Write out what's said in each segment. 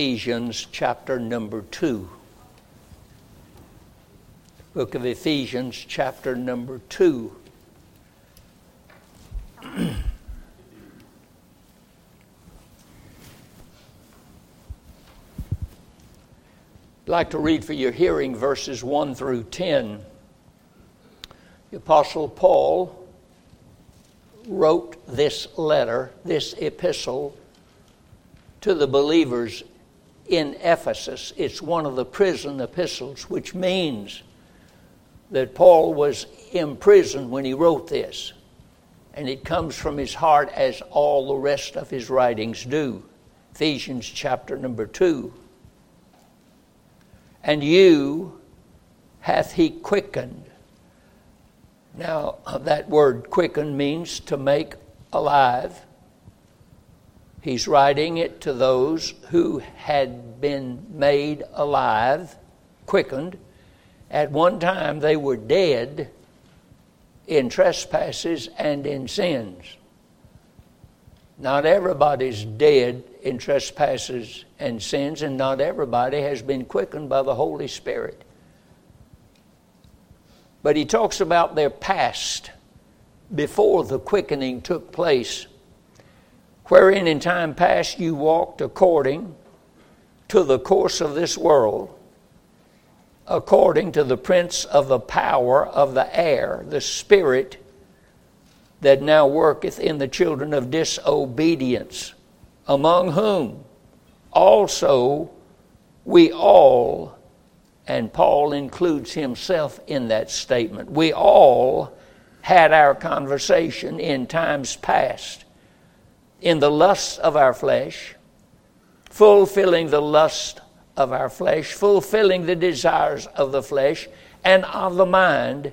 Ephesians chapter number 2. Book of Ephesians chapter number 2. I'd like to read for your hearing verses 1 through 10. The Apostle Paul wrote this letter, this epistle, to the believers in Ephesus. It's one of the prison epistles, which means that Paul was imprisoned when he wrote this. And it comes from his heart as all the rest of his writings do. Ephesians chapter number 2. And you hath he quickened. Now, that word quicken means to make alive He's writing it to those who had been made alive, quickened. At one time, they were dead in trespasses and in sins. Not everybody's dead in trespasses and sins, and not everybody has been quickened by the Holy Spirit. But he talks about their past before the quickening took place wherein in time past you walked according to the course of this world, according to the prince of the power of the air, the spirit that now worketh in the children of disobedience, among whom also we all, and Paul includes himself in that statement, we all had our conversation in times past in the lusts of our flesh, fulfilling the lust of our flesh, fulfilling the desires of the flesh and of the mind,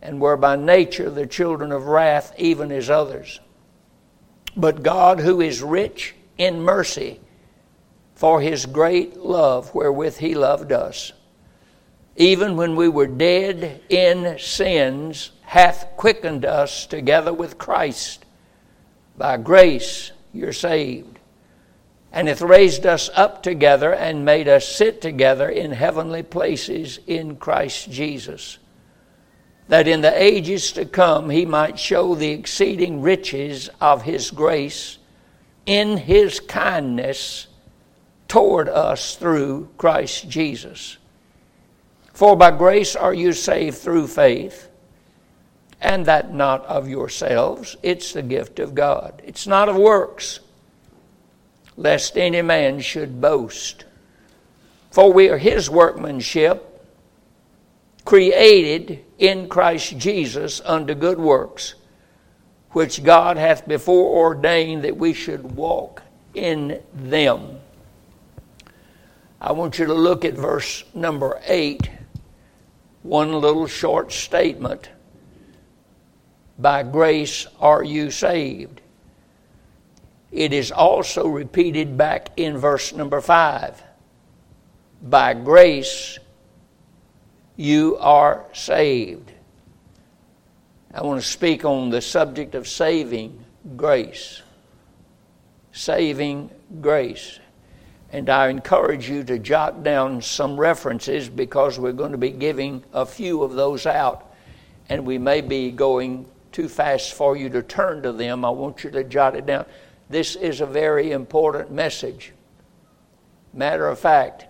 and were by nature the children of wrath, even as others. But God, who is rich in mercy, for his great love wherewith he loved us, even when we were dead in sins, hath quickened us together with Christ. By grace you're saved, and hath raised us up together and made us sit together in heavenly places in Christ Jesus, that in the ages to come he might show the exceeding riches of his grace in his kindness toward us through Christ Jesus. For by grace are you saved through faith and that not of yourselves. It's the gift of God. It's not of works, lest any man should boast. For we are his workmanship, created in Christ Jesus unto good works, which God hath before ordained that we should walk in them. I want you to look at verse number 8, one little short statement by grace are you saved. It is also repeated back in verse number 5. By grace you are saved. I want to speak on the subject of saving grace. Saving grace. And I encourage you to jot down some references because we're going to be giving a few of those out. And we may be going too fast for you to turn to them. I want you to jot it down. This is a very important message. Matter of fact,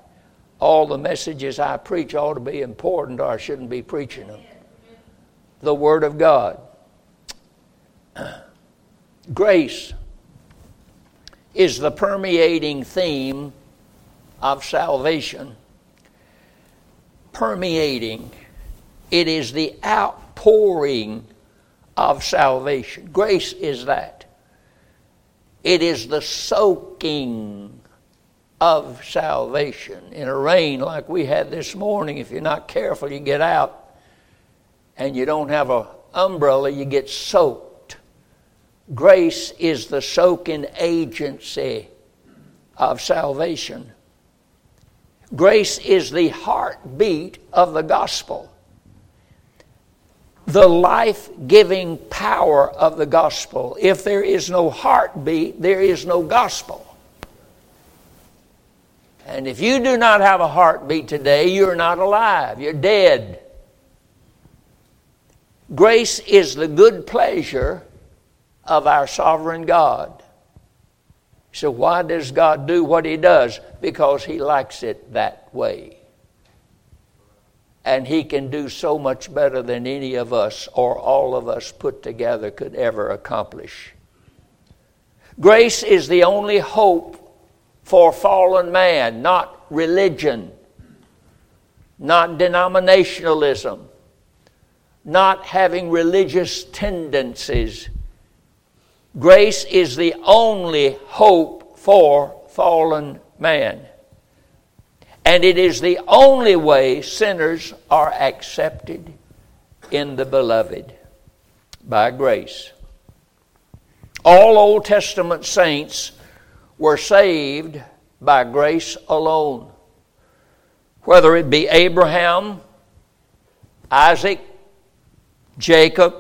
all the messages I preach ought to be important, or I shouldn't be preaching them. The Word of God. Grace is the permeating theme of salvation. Permeating. It is the outpouring of salvation. Grace is that. It is the soaking of salvation. In a rain like we had this morning, if you're not careful, you get out and you don't have an umbrella, you get soaked. Grace is the soaking agency of salvation. Grace is the heartbeat of the gospel the life giving power of the gospel. If there is no heartbeat, there is no gospel. And if you do not have a heartbeat today, you're not alive. You're dead. Grace is the good pleasure of our sovereign God. So, why does God do what He does? Because He likes it that way. And He can do so much better than any of us or all of us put together could ever accomplish. Grace is the only hope for fallen man, not religion, not denominationalism, not having religious tendencies. Grace is the only hope for fallen man. And it is the only way sinners are accepted in the beloved by grace. All Old Testament saints were saved by grace alone. Whether it be Abraham, Isaac, Jacob,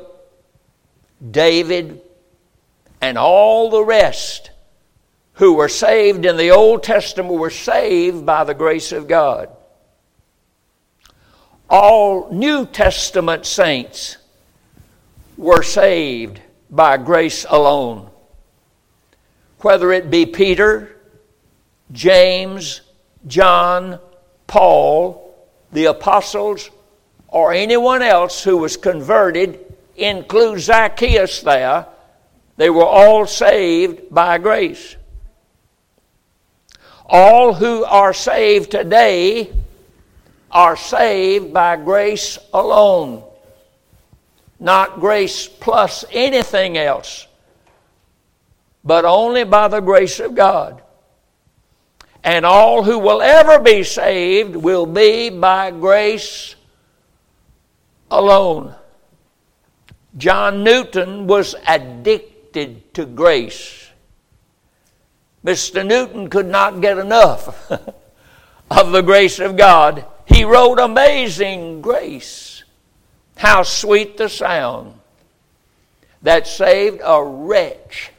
David, and all the rest who were saved in the Old Testament were saved by the grace of God. All New Testament saints were saved by grace alone. Whether it be Peter, James, John, Paul, the apostles, or anyone else who was converted, include Zacchaeus there, they were all saved by grace. All who are saved today are saved by grace alone not grace plus anything else, but only by the grace of God. And all who will ever be saved will be by grace alone. John Newton was addicted to grace. Mr. Newton could not get enough of the grace of God. He wrote Amazing Grace. How sweet the sound that saved a wretch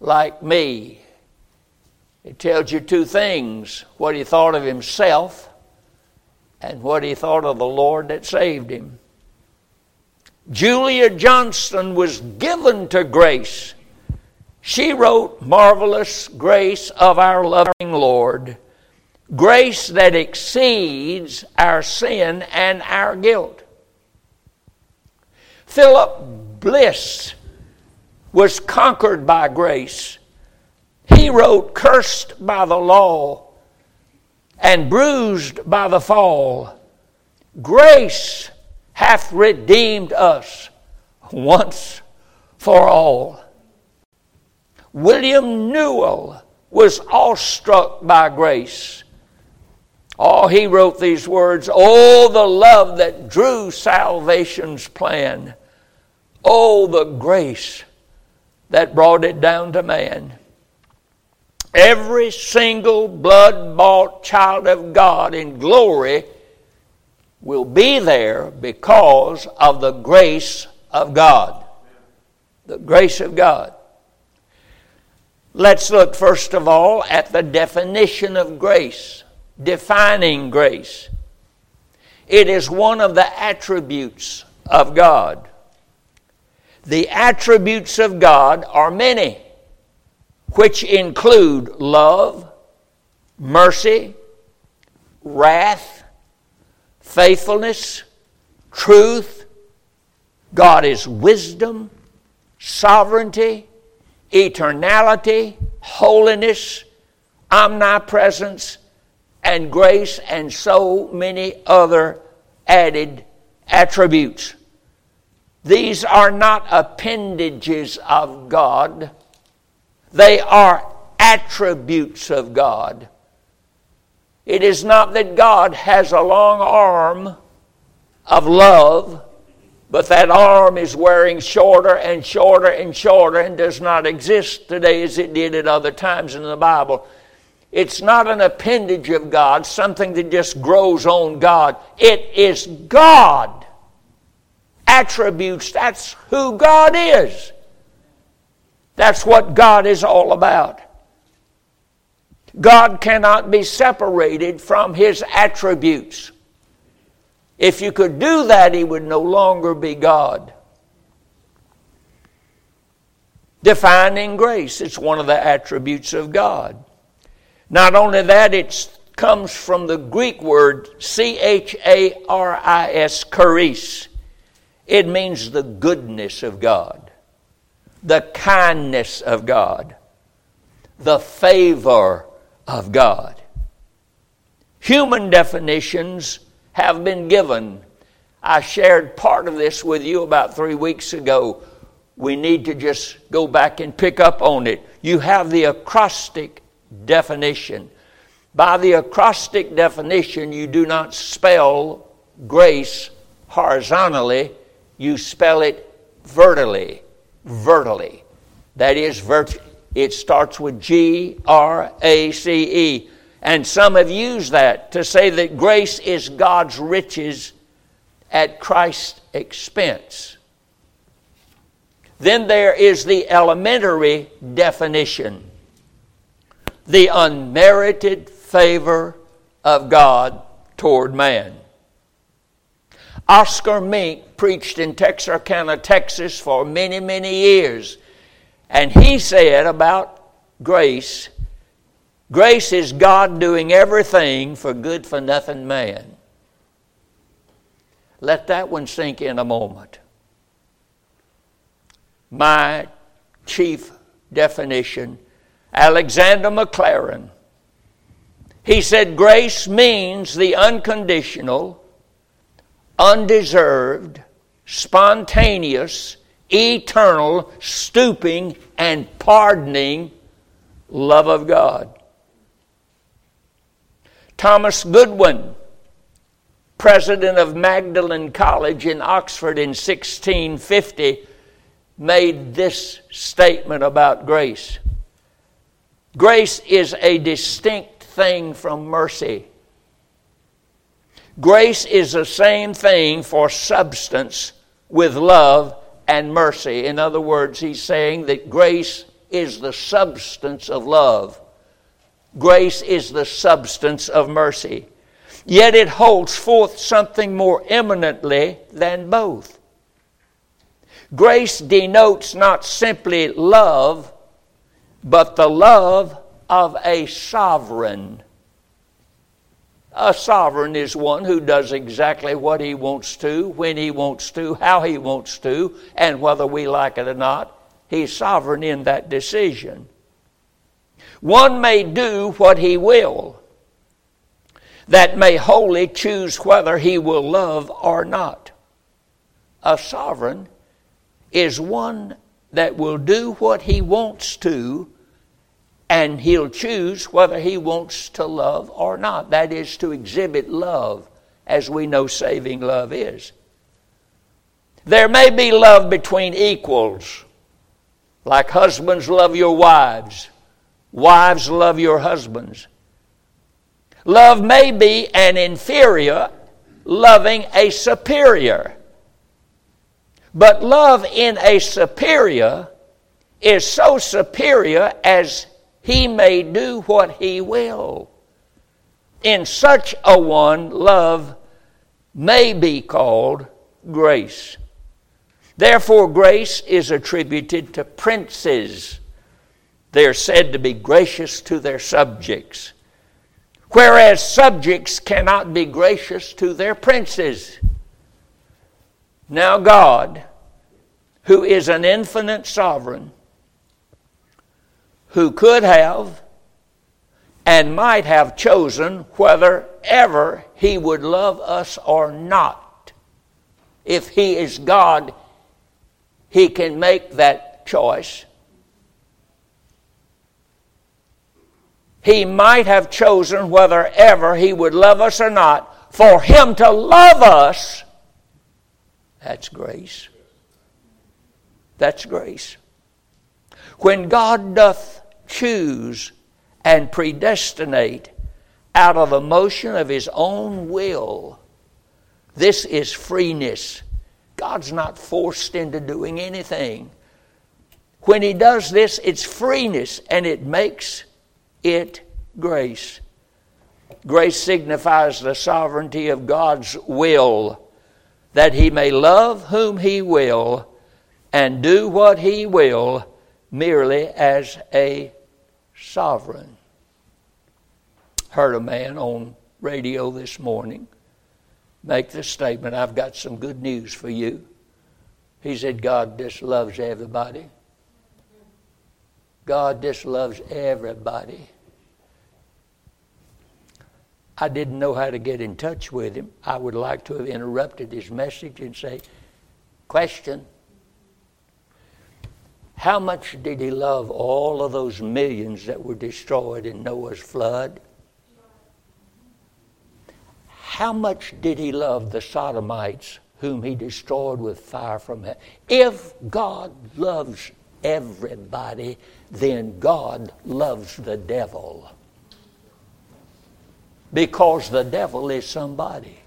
like me. It tells you two things what he thought of himself and what he thought of the Lord that saved him. Julia Johnston was given to grace. She wrote Marvelous Grace of Our Loving Lord, grace that exceeds our sin and our guilt. Philip Bliss was conquered by grace. He wrote, Cursed by the law and bruised by the fall. Grace hath redeemed us once for all. William Newell was awestruck by grace. Oh, he wrote these words Oh, the love that drew salvation's plan. Oh, the grace that brought it down to man. Every single blood bought child of God in glory will be there because of the grace of God. The grace of God. Let's look first of all at the definition of grace, defining grace. It is one of the attributes of God. The attributes of God are many, which include love, mercy, wrath, faithfulness, truth. God is wisdom, sovereignty, eternality, holiness, omnipresence, and grace, and so many other added attributes. These are not appendages of God, they are attributes of God. It is not that God has a long arm of love, but that arm is wearing shorter and shorter and shorter and does not exist today as it did at other times in the Bible. It's not an appendage of God, something that just grows on God. It is God attributes. That's who God is. That's what God is all about. God cannot be separated from His attributes. If you could do that, He would no longer be God. Defining grace, it's one of the attributes of God. Not only that, it comes from the Greek word C H A R I S, charis. It means the goodness of God, the kindness of God, the favor of God. Human definitions have been given. I shared part of this with you about three weeks ago. We need to just go back and pick up on it. You have the acrostic definition. By the acrostic definition, you do not spell grace horizontally, you spell it vertically. Vertically. That is, vert- it starts with G R A C E. And some have used that to say that grace is God's riches at Christ's expense. Then there is the elementary definition the unmerited favor of God toward man. Oscar Mink preached in Texarkana, Texas for many, many years. And he said about grace grace is God doing everything for good for nothing man. Let that one sink in a moment. My chief definition Alexander Maclaren. He said, Grace means the unconditional, undeserved, spontaneous, eternal, stooping, and pardoning love of God. Thomas Goodwin, president of Magdalen College in Oxford in 1650, made this statement about grace. Grace is a distinct thing from mercy. Grace is the same thing for substance with love and mercy. In other words, he's saying that grace is the substance of love. Grace is the substance of mercy. Yet it holds forth something more eminently than both. Grace denotes not simply love, but the love of a sovereign. A sovereign is one who does exactly what he wants to, when he wants to, how he wants to, and whether we like it or not. He's sovereign in that decision. One may do what he will, that may wholly choose whether he will love or not. A sovereign is one that will do what he wants to, and he'll choose whether he wants to love or not. That is to exhibit love, as we know saving love is. There may be love between equals, like husbands love your wives, wives love your husbands. Love may be an inferior loving a superior. But love in a superior is so superior as he may do what he will. In such a one, love may be called grace. Therefore, grace is attributed to princes. They are said to be gracious to their subjects, whereas subjects cannot be gracious to their princes. Now, God, who is an infinite sovereign, who could have and might have chosen whether ever he would love us or not. If he is God, he can make that choice. He might have chosen whether ever he would love us or not. For him to love us that's grace. That's grace. When God doth choose and predestinate out of the motion of His own will, this is freeness. God's not forced into doing anything. When He does this, it's freeness and it makes it grace. Grace signifies the sovereignty of God's will, that He may love whom He will and do what He will merely as a sovereign. Heard a man on radio this morning make the statement I've got some good news for you. He said, God just loves everybody. God just loves everybody. I didn't know how to get in touch with him. I would like to have interrupted his message and say, Question How much did he love all of those millions that were destroyed in Noah's flood? How much did he love the Sodomites whom he destroyed with fire from heaven? If God loves everybody, then God loves the devil. Because the devil is somebody.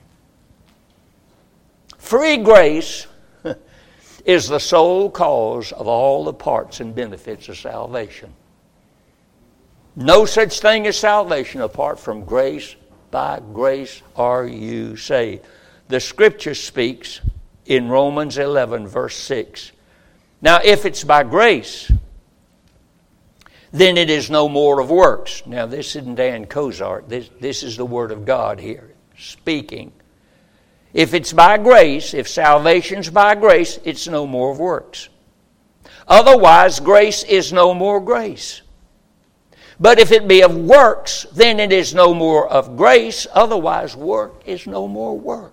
Free grace is the sole cause of all the parts and benefits of salvation. No such thing as salvation apart from grace. By grace are you saved. The scripture speaks in Romans 11, verse 6. Now, if it's by grace, then it is no more of works. Now, this isn't Dan Kozart. This, this is the Word of God here speaking. If it's by grace, if salvation's by grace, it's no more of works. Otherwise, grace is no more grace. But if it be of works, then it is no more of grace. Otherwise, work is no more work.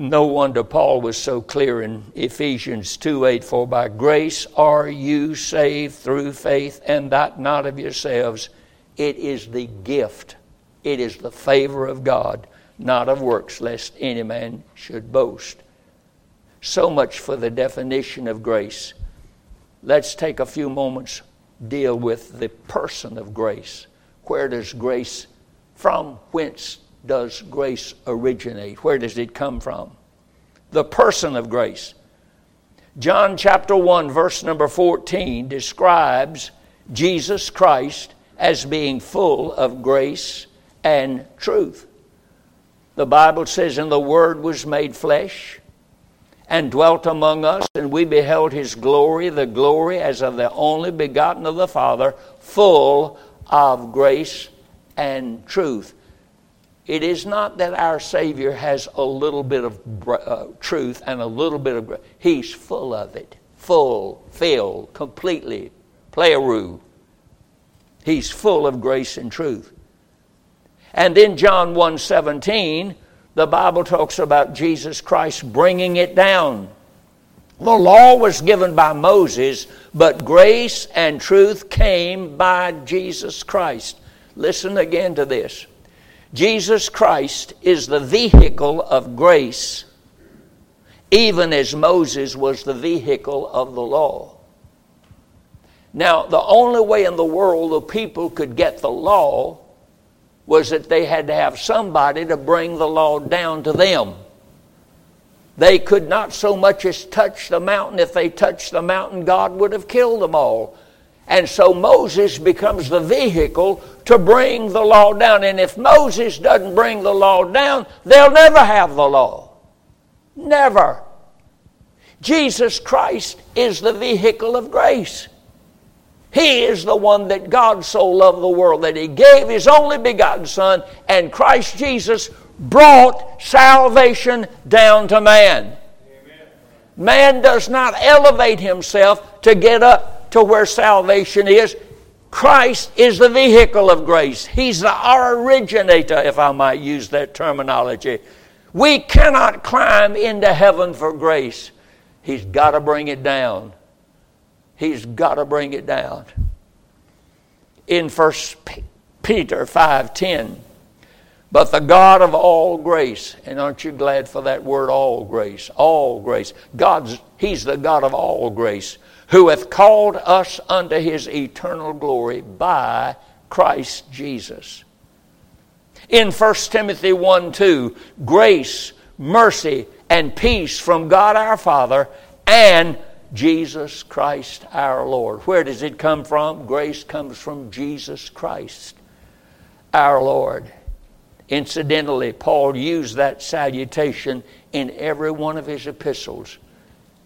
No wonder Paul was so clear in Ephesians 2 8, for by grace are you saved through faith, and that not of yourselves. It is the gift, it is the favor of God, not of works, lest any man should boast. So much for the definition of grace. Let's take a few moments, deal with the person of grace. Where does grace, from whence does grace originate? Where does it come from? The person of grace. John chapter 1, verse number 14 describes Jesus Christ as being full of grace and truth. The Bible says, And the Word was made flesh and dwelt among us, and we beheld his glory, the glory as of the only begotten of the Father, full of grace and truth. It is not that our Savior has a little bit of uh, truth and a little bit of. Grace. He's full of it. Full, filled, completely. Pleroo. He's full of grace and truth. And in John 1:17, the Bible talks about Jesus Christ bringing it down. The law was given by Moses, but grace and truth came by Jesus Christ. Listen again to this. Jesus Christ is the vehicle of grace, even as Moses was the vehicle of the law. Now, the only way in the world the people could get the law was that they had to have somebody to bring the law down to them. They could not so much as touch the mountain. If they touched the mountain, God would have killed them all. And so Moses becomes the vehicle to bring the law down. And if Moses doesn't bring the law down, they'll never have the law. Never. Jesus Christ is the vehicle of grace. He is the one that God so loved the world that He gave His only begotten Son, and Christ Jesus brought salvation down to man. Amen. Man does not elevate himself to get up to where salvation is. Christ is the vehicle of grace. He's the originator, if I might use that terminology. We cannot climb into heaven for grace. He's got to bring it down. He's got to bring it down. In 1 Peter 5:10, but the God of all grace, and aren't you glad for that word all grace? All grace. God's He's the God of all grace who hath called us unto his eternal glory by Christ Jesus. In 1 Timothy 1 2, grace, mercy, and peace from God our Father and Jesus Christ our Lord. Where does it come from? Grace comes from Jesus Christ our Lord. Incidentally, Paul used that salutation in every one of his epistles.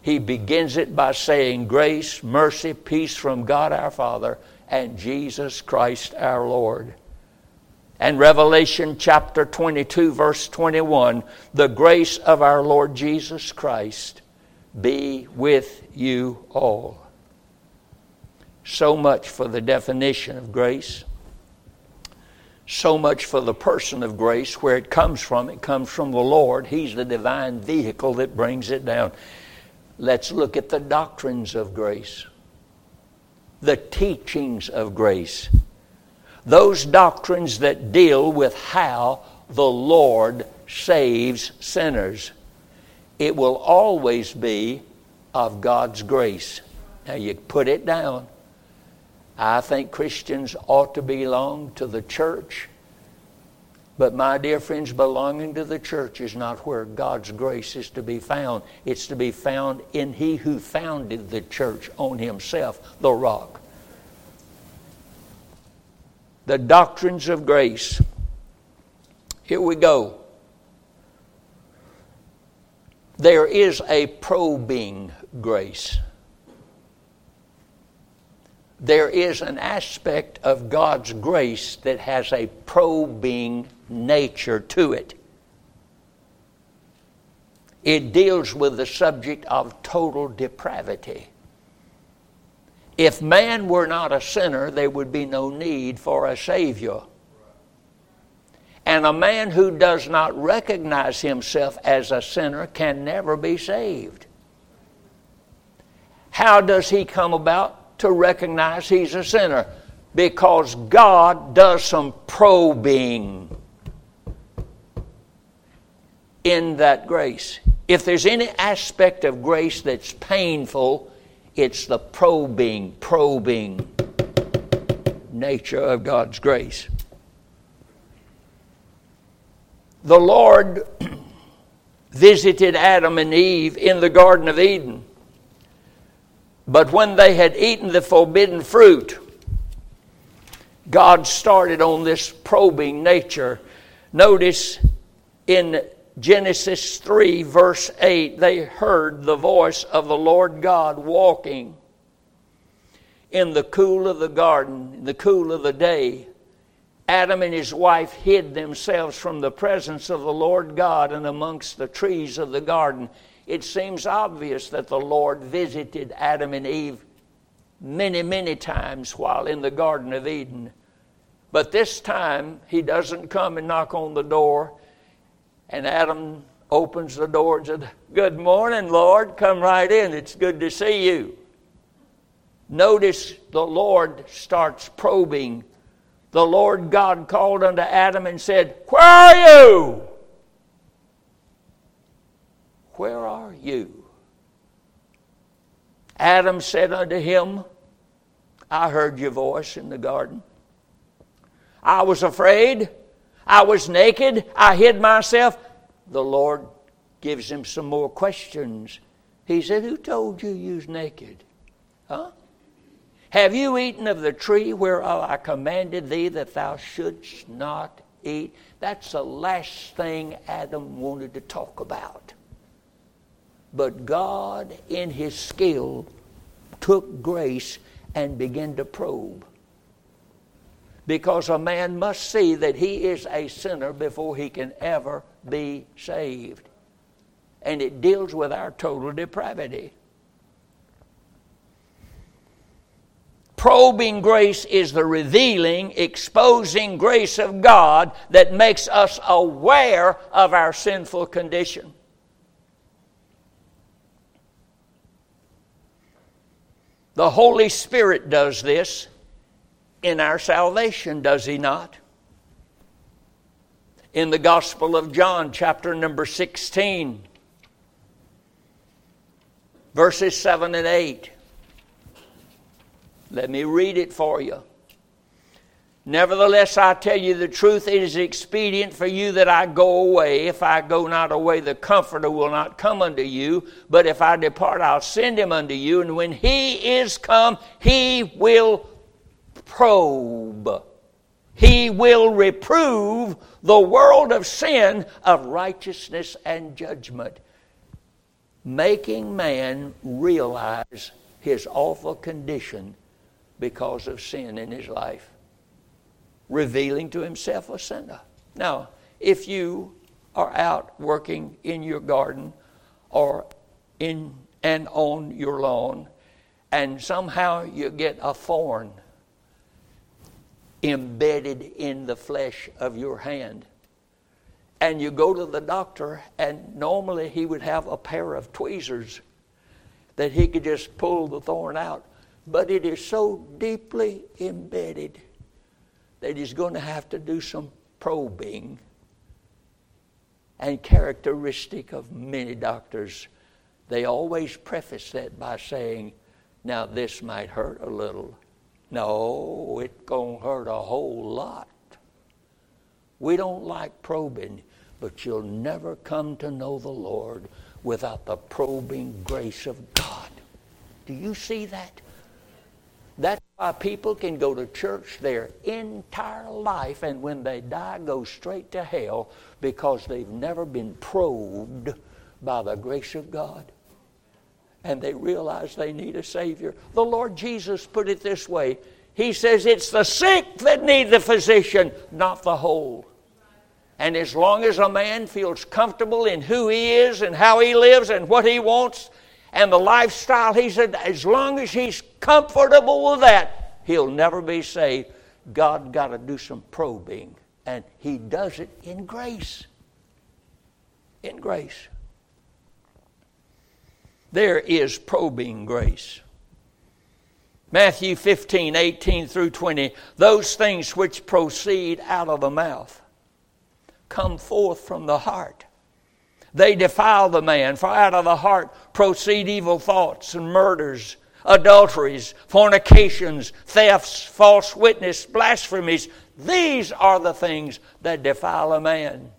He begins it by saying, Grace, mercy, peace from God our Father and Jesus Christ our Lord. And Revelation chapter 22, verse 21 the grace of our Lord Jesus Christ be with you all. So much for the definition of grace so much for the person of grace, where it comes from. It comes from the Lord. He's the divine vehicle that brings it down. Let's look at the doctrines of grace, the teachings of grace, those doctrines that deal with how the Lord saves sinners. It will always be of God's grace. Now you put it down. I think Christians ought to belong to the church. But my dear friends, belonging to the church is not where God's grace is to be found. It's to be found in He who founded the church on Himself, the rock. The doctrines of grace. Here we go. There is a probing grace there is an aspect of God's grace that has a probing nature to it. It deals with the subject of total depravity. If man were not a sinner, there would be no need for a Savior. And a man who does not recognize himself as a sinner can never be saved. How does he come about? to recognize he's a sinner because God does some probing in that grace. If there's any aspect of grace that's painful, it's the probing, probing nature of God's grace. The Lord visited Adam and Eve in the Garden of Eden. But when they had eaten the forbidden fruit, God started on this probing nature. Notice in Genesis 3, verse 8, they heard the voice of the Lord God walking in the cool of the garden, in the cool of the day. Adam and his wife hid themselves from the presence of the Lord God and amongst the trees of the garden it seems obvious that the Lord visited Adam and Eve many, many times while in the Garden of Eden. But this time, he doesn't come and knock on the door, and Adam opens the door and said, Good morning, Lord. Come right in. It's good to see you. Notice the Lord starts probing. The Lord God called unto Adam and said, Where are you? Where are you? Adam said unto him, I heard your voice in the garden. I was afraid. I was naked. I hid myself. The Lord gives him some more questions. He said, Who told you you was naked? Huh? Have you eaten of the tree whereof I commanded thee that thou shouldst not eat? That's the last thing Adam wanted to talk about. But God, in His skill, took grace and began to probe. Because a man must see that he is a sinner before he can ever be saved. And it deals with our total depravity. Probing grace is the revealing, exposing grace of God that makes us aware of our sinful condition. The Holy Spirit does this in our salvation, does He not? In the Gospel of John, chapter number 16, verses 7 and 8. Let me read it for you. Nevertheless, I tell you the truth, it is expedient for you that I go away. If I go not away, the Comforter will not come unto you. But if I depart, I'll send him unto you. And when he is come, he will probe. He will reprove the world of sin, of righteousness, and judgment, making man realize his awful condition because of sin in his life revealing to himself a sinner. Now, if you are out working in your garden or in and on your lawn, and somehow you get a thorn embedded in the flesh of your hand, and you go to the doctor, and normally he would have a pair of tweezers that he could just pull the thorn out, but it is so deeply embedded that he's going to have to do some probing. And characteristic of many doctors, they always preface that by saying, now this might hurt a little. No, it's going to hurt a whole lot. We don't like probing, but you'll never come to know the Lord without the probing grace of God. Do you see that? That's why people can go to church their entire life and when they die go straight to hell because they've never been probed by the grace of God. And they realize they need a Savior. The Lord Jesus put it this way He says, It's the sick that need the physician, not the whole. And as long as a man feels comfortable in who he is and how he lives and what he wants, and the lifestyle, he said, as long as he's comfortable with that, he'll never be saved. God got to do some probing, and he does it in grace. In grace. There is probing grace. Matthew 15, 18 through 20. Those things which proceed out of the mouth come forth from the heart they defile the man, for out of the heart proceed evil thoughts and murders, adulteries, fornications, thefts, false witness, blasphemies. These are the things that defile a man.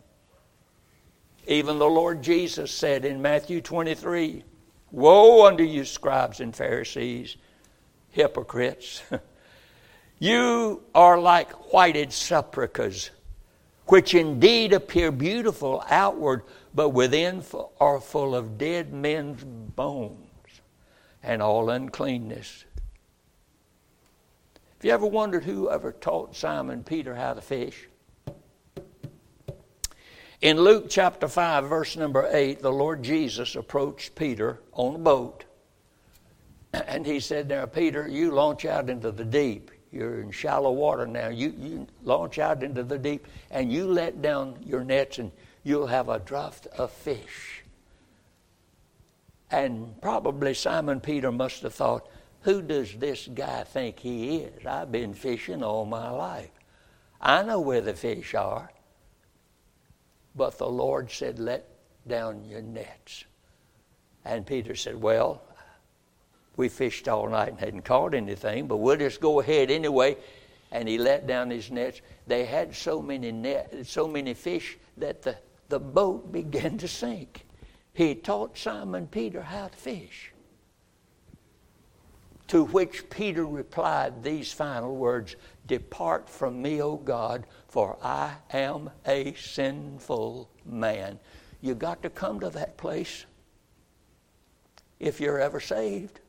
Even the Lord Jesus said in Matthew 23 Woe unto you, scribes and Pharisees, hypocrites! you are like whited sepulchres, which indeed appear beautiful outward but within are full of dead men's bones and all uncleanness. Have you ever wondered who ever taught Simon Peter how to fish? In Luke chapter 5, verse number 8, the Lord Jesus approached Peter on a boat. And he said, Now, Peter, you launch out into the deep. You're in shallow water now. You, you launch out into the deep and you let down your nets and you'll have a draught of fish. And probably Simon Peter must have thought, who does this guy think he is? I've been fishing all my life. I know where the fish are. But the Lord said, let down your nets. And Peter said, well, we fished all night and hadn't caught anything, but we'll just go ahead anyway. And he let down his nets. They had so many net, so many fish that the the boat began to sink. He taught Simon Peter how to fish. To which Peter replied these final words Depart from me, O God, for I am a sinful man. You got to come to that place if you're ever saved.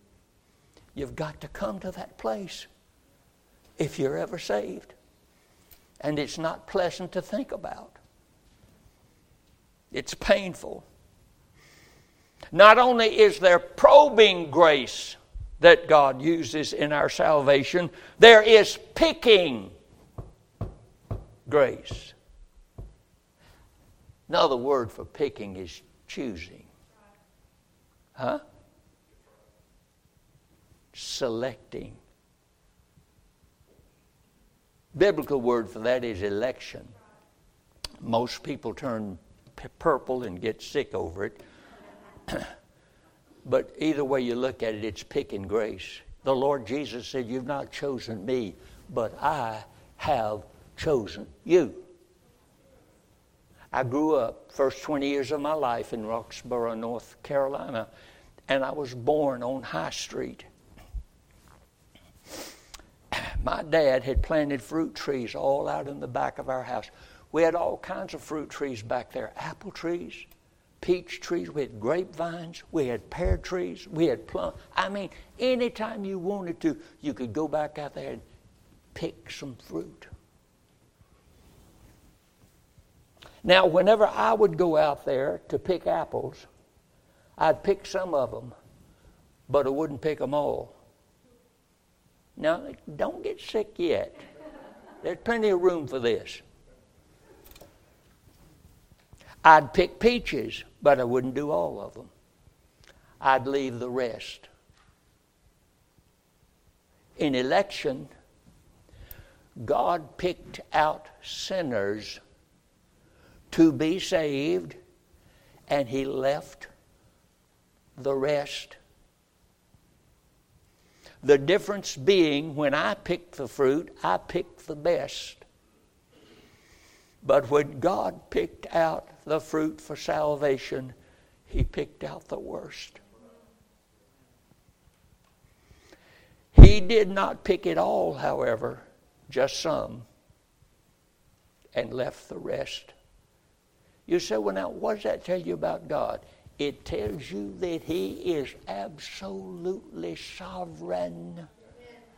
You've got to come to that place if you're ever saved. And it's not pleasant to think about. It's painful. Not only is there probing grace that God uses in our salvation, there is picking grace. Another word for picking is choosing. Huh? Selecting. Biblical word for that is election. Most people turn purple and get sick over it. but either way you look at it, it's picking grace. The Lord Jesus said, You've not chosen me, but I have chosen you. I grew up first 20 years of my life in Roxboro, North Carolina, and I was born on High Street. My dad had planted fruit trees all out in the back of our house. We had all kinds of fruit trees back there apple trees, peach trees, we had grapevines, we had pear trees, we had plum. I mean, anytime you wanted to, you could go back out there and pick some fruit. Now, whenever I would go out there to pick apples, I'd pick some of them, but I wouldn't pick them all. Now, don't get sick yet. There's plenty of room for this. I'd pick peaches, but I wouldn't do all of them. I'd leave the rest. In election, God picked out sinners to be saved, and he left the rest. The difference being when I picked the fruit, I picked the best. But when God picked out the fruit for salvation, He picked out the worst. He did not pick it all, however, just some, and left the rest. You say, well, now, what does that tell you about God? It tells you that He is absolutely sovereign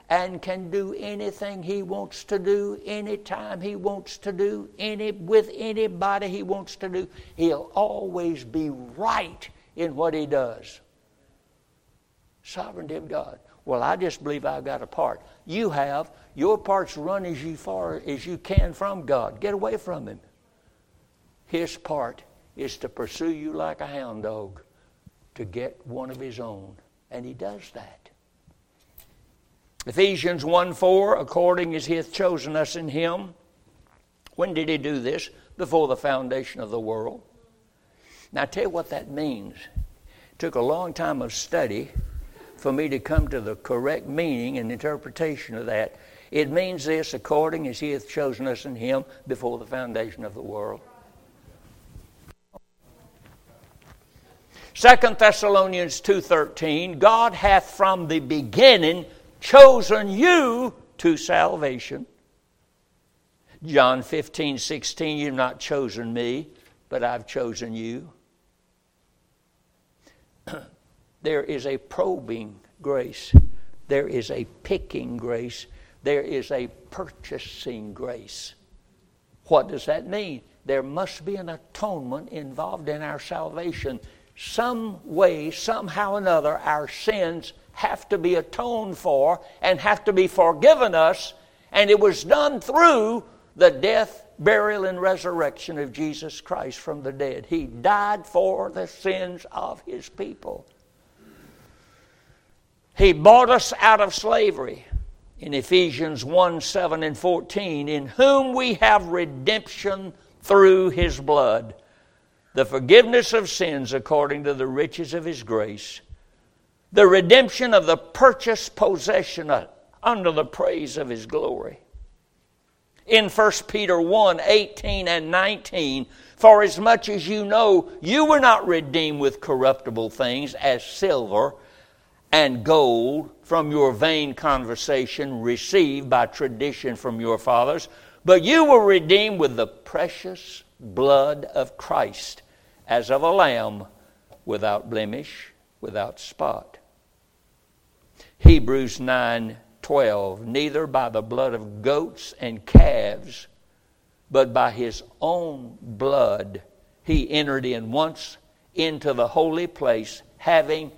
and can do anything He wants to do, anytime He wants to do, any, with anybody He wants to do. He'll always be right in what He does. Sovereignty of God. Well, I just believe I've got a part. You have. Your part's run as you far as you can from God. Get away from Him. His part is to pursue you like a hound dog to get one of his own. And he does that. Ephesians 1 4, according as he hath chosen us in him. When did he do this? Before the foundation of the world. Now, I tell you what that means. It took a long time of study for me to come to the correct meaning and interpretation of that. It means this according as he hath chosen us in him before the foundation of the world. Second Thessalonians 2:13 God hath from the beginning chosen you to salvation. John 15, 16, you've not chosen me, but I've chosen you. there is a probing grace, there is a picking grace, there is a purchasing grace. What does that mean? There must be an atonement involved in our salvation some way, somehow or another, our sins have to be atoned for and have to be forgiven us. And it was done through the death, burial, and resurrection of Jesus Christ from the dead. He died for the sins of his people. He bought us out of slavery in Ephesians 1 7 and 14, in whom we have redemption through his blood the forgiveness of sins according to the riches of his grace, the redemption of the purchased possession uh, under the praise of his glory. In 1 Peter 1 18 and 19, for as much as you know, you were not redeemed with corruptible things as silver and gold from your vain conversation received by tradition from your fathers, but you were redeemed with the precious blood of Christ as of a lamb without blemish, without spot. Hebrews 9 12, neither by the blood of goats and calves, but by his own blood he entered in once into the holy place, having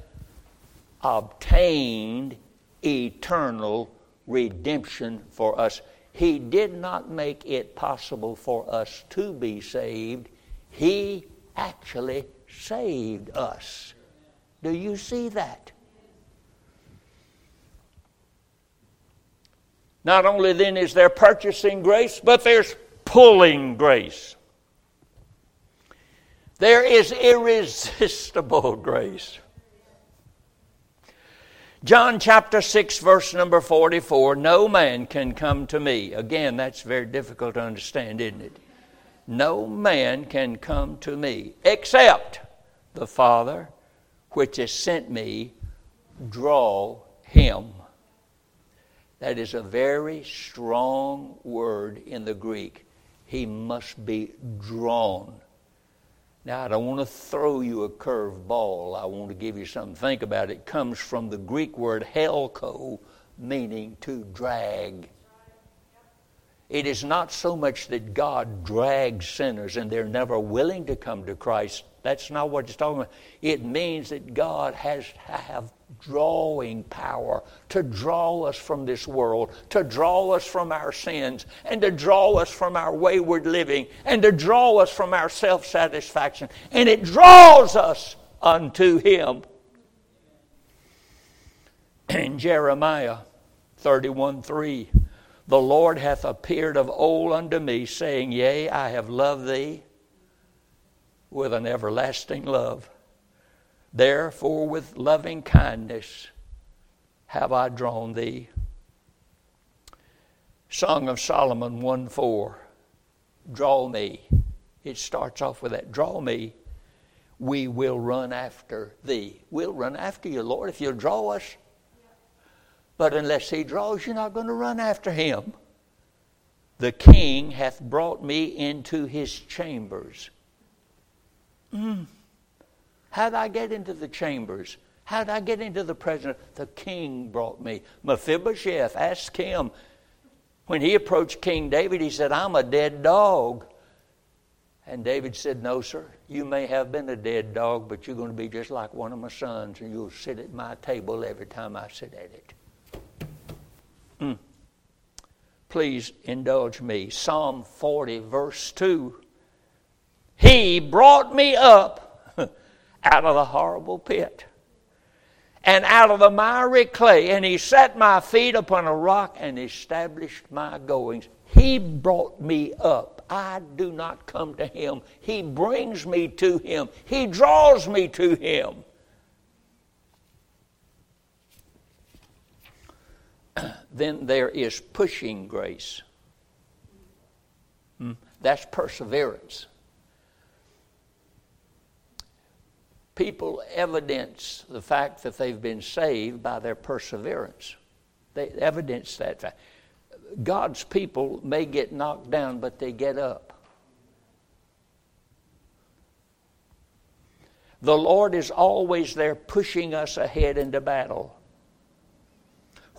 obtained eternal redemption for us. He did not make it possible for us to be saved. He actually saved us. Do you see that? Not only then is there purchasing grace, but there's pulling grace. There is irresistible grace. John chapter 6, verse number 44 No man can come to me. Again, that's very difficult to understand, isn't it? No man can come to me except the Father which has sent me draw him. That is a very strong word in the Greek. He must be drawn. Now, I don't want to throw you a curved ball. I want to give you something to think about. It comes from the Greek word helko, meaning to drag. It is not so much that God drags sinners and they're never willing to come to Christ. That's not what it's talking about. It means that God has to have drawing power to draw us from this world, to draw us from our sins, and to draw us from our wayward living, and to draw us from our self satisfaction. And it draws us unto Him. In Jeremiah 31 3, the Lord hath appeared of old unto me, saying, Yea, I have loved thee with an everlasting love. Therefore, with loving kindness have I drawn thee. Song of Solomon 1 4. Draw me. It starts off with that. Draw me. We will run after thee. We'll run after you, Lord, if you'll draw us. But unless he draws, you're not going to run after him. The king hath brought me into his chambers. Mm. How'd I get into the chambers? How'd I get into the presence? The king brought me. Mephibosheth, asked him. When he approached King David, he said, I'm a dead dog. And David said, No, sir, you may have been a dead dog, but you're going to be just like one of my sons, and you'll sit at my table every time I sit at it. Mm. Please indulge me. Psalm 40, verse 2. He brought me up out of the horrible pit and out of the miry clay, and he set my feet upon a rock and established my goings. He brought me up. I do not come to him. He brings me to him. He draws me to him. Then there is pushing grace. Hmm? That's perseverance. People evidence the fact that they've been saved by their perseverance. They evidence that fact. God's people may get knocked down, but they get up. The Lord is always there pushing us ahead into battle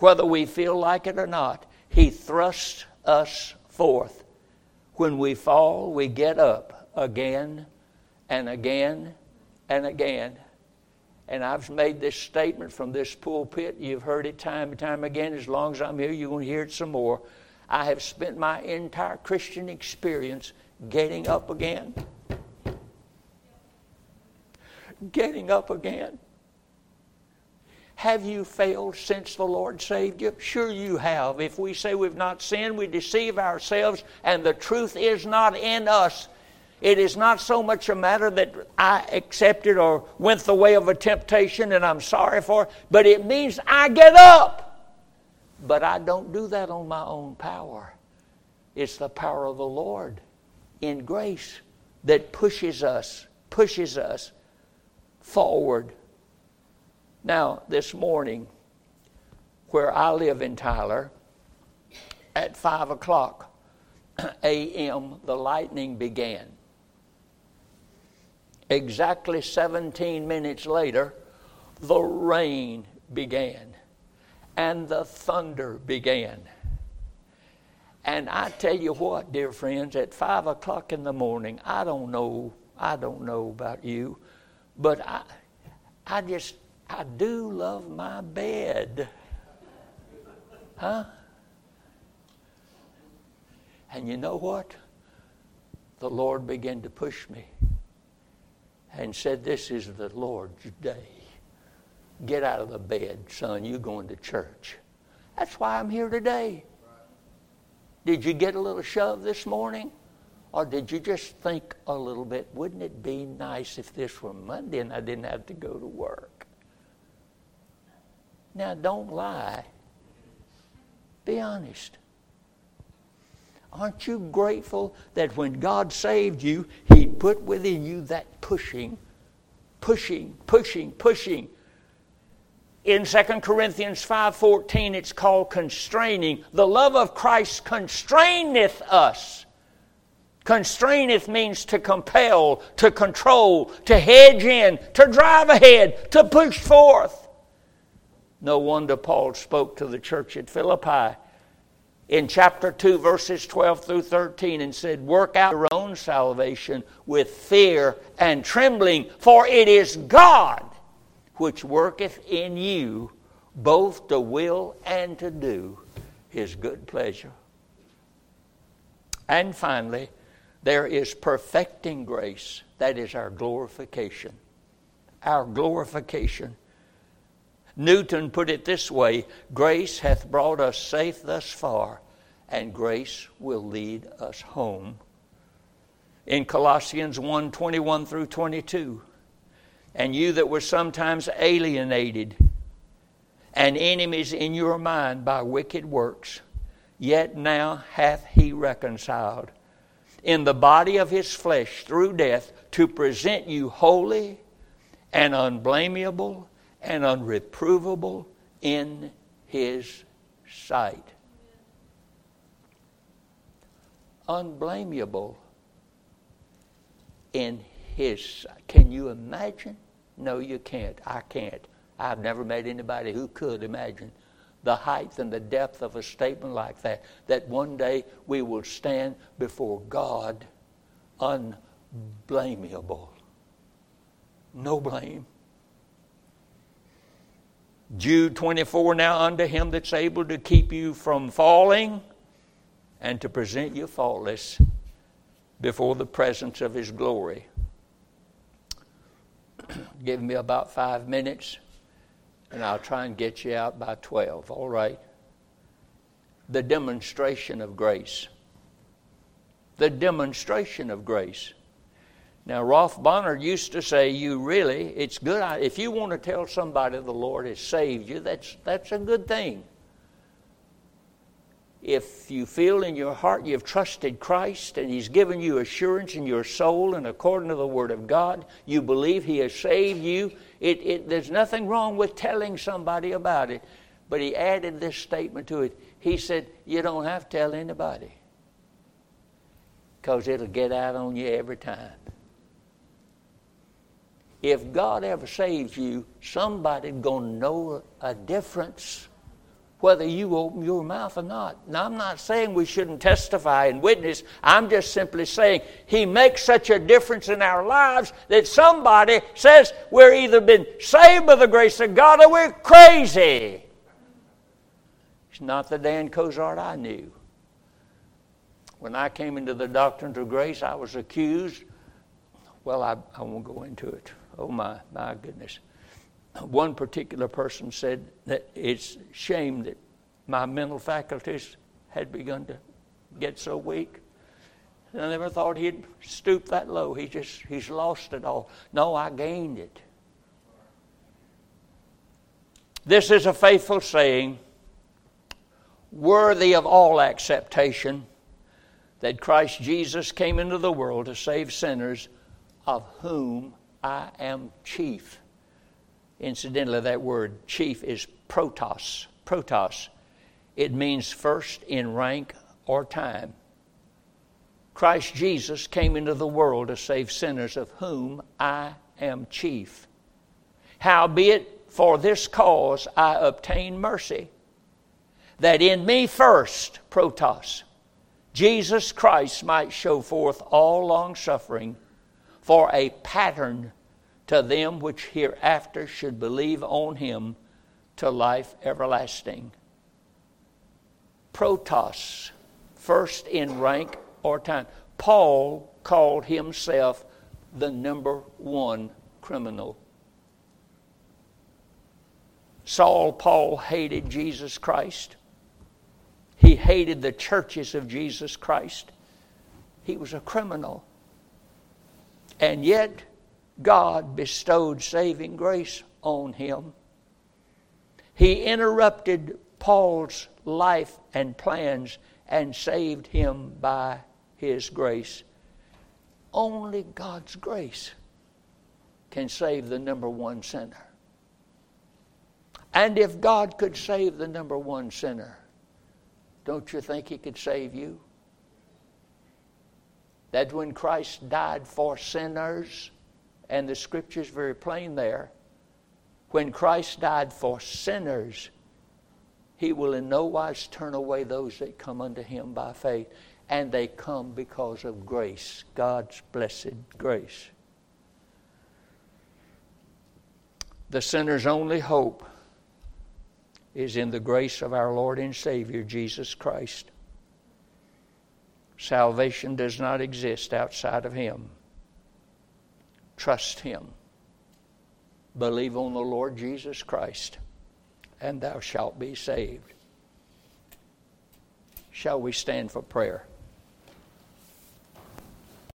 whether we feel like it or not. He thrusts us forth. When we fall, we get up again and again and again. And I've made this statement from this pulpit. You've heard it time and time again. As long as I'm here, you're going to hear it some more. I have spent my entire Christian experience getting up again. Getting up again. Have you failed since the Lord saved you? Sure, you have. If we say we've not sinned, we deceive ourselves, and the truth is not in us. It is not so much a matter that I accepted or went the way of a temptation and I'm sorry for it, but it means I get up. But I don't do that on my own power. It's the power of the Lord in grace that pushes us, pushes us forward now, this morning, where I live in Tyler, at 5 o'clock a.m., the lightning began. Exactly 17 minutes later, the rain began and the thunder began. And I tell you what, dear friends, at 5 o'clock in the morning, I don't know, I don't know about you, but I, I just I do love my bed. Huh? And you know what? The Lord began to push me and said, This is the Lord's day. Get out of the bed, son. You're going to church. That's why I'm here today. Did you get a little shove this morning? Or did you just think a little bit, wouldn't it be nice if this were Monday and I didn't have to go to work? Now, don't lie. Be honest. Aren't you grateful that when God saved you, He put within you that pushing, pushing, pushing, pushing? In 2 Corinthians 5:14 it's called constraining. The love of Christ constraineth us. Constraineth means to compel, to control, to hedge in, to drive ahead, to push forth. No wonder Paul spoke to the church at Philippi in chapter 2, verses 12 through 13, and said, Work out your own salvation with fear and trembling, for it is God which worketh in you both to will and to do his good pleasure. And finally, there is perfecting grace. That is our glorification. Our glorification. Newton put it this way Grace hath brought us safe thus far, and grace will lead us home. In Colossians 1 21 through 22, and you that were sometimes alienated and enemies in your mind by wicked works, yet now hath he reconciled in the body of his flesh through death to present you holy and unblameable and unreprovable in his sight. Unblameable in his sight. Can you imagine? No, you can't. I can't. I've never met anybody who could imagine the height and the depth of a statement like that. That one day we will stand before God unblameable. No blame. Jude 24 Now unto him that's able to keep you from falling and to present you faultless before the presence of his glory. Give me about five minutes and I'll try and get you out by 12, all right? The demonstration of grace. The demonstration of grace. Now, Rolfe Barnard used to say, "You really, it's good if you want to tell somebody the Lord has saved you. That's that's a good thing. If you feel in your heart you've trusted Christ and He's given you assurance in your soul, and according to the Word of God, you believe He has saved you, it, it, there's nothing wrong with telling somebody about it. But He added this statement to it. He said, You don't have to tell anybody because it'll get out on you every time. If God ever saves you, somebody's going to know a difference whether you open your mouth or not. Now, I'm not saying we shouldn't testify and witness. I'm just simply saying He makes such a difference in our lives that somebody says we're either been saved by the grace of God or we're crazy. It's not the Dan Cozart I knew. When I came into the doctrine of grace, I was accused. Well, I, I won't go into it. Oh, my, my goodness one particular person said that it's shame that my mental faculties had begun to get so weak. I never thought he'd stoop that low. He just he's lost it all. No, I gained it. This is a faithful saying, worthy of all acceptation, that Christ Jesus came into the world to save sinners, of whom I am chief. Incidentally, that word chief is protos. Protos. It means first in rank or time. Christ Jesus came into the world to save sinners, of whom I am chief. Howbeit, for this cause I obtain mercy, that in me first, protos, Jesus Christ might show forth all long suffering for a pattern to them which hereafter should believe on him to life everlasting. Protos, first in rank or time. Paul called himself the number one criminal. Saul Paul hated Jesus Christ. He hated the churches of Jesus Christ. He was a criminal. And yet, God bestowed saving grace on him. He interrupted Paul's life and plans and saved him by his grace. Only God's grace can save the number one sinner. And if God could save the number one sinner, don't you think He could save you? That when Christ died for sinners, and the scripture's very plain there, when Christ died for sinners, He will in no wise turn away those that come unto Him by faith, and they come because of grace, God's blessed grace. The sinner's only hope is in the grace of our Lord and Savior, Jesus Christ. Salvation does not exist outside of Him. Trust Him. Believe on the Lord Jesus Christ, and thou shalt be saved. Shall we stand for prayer?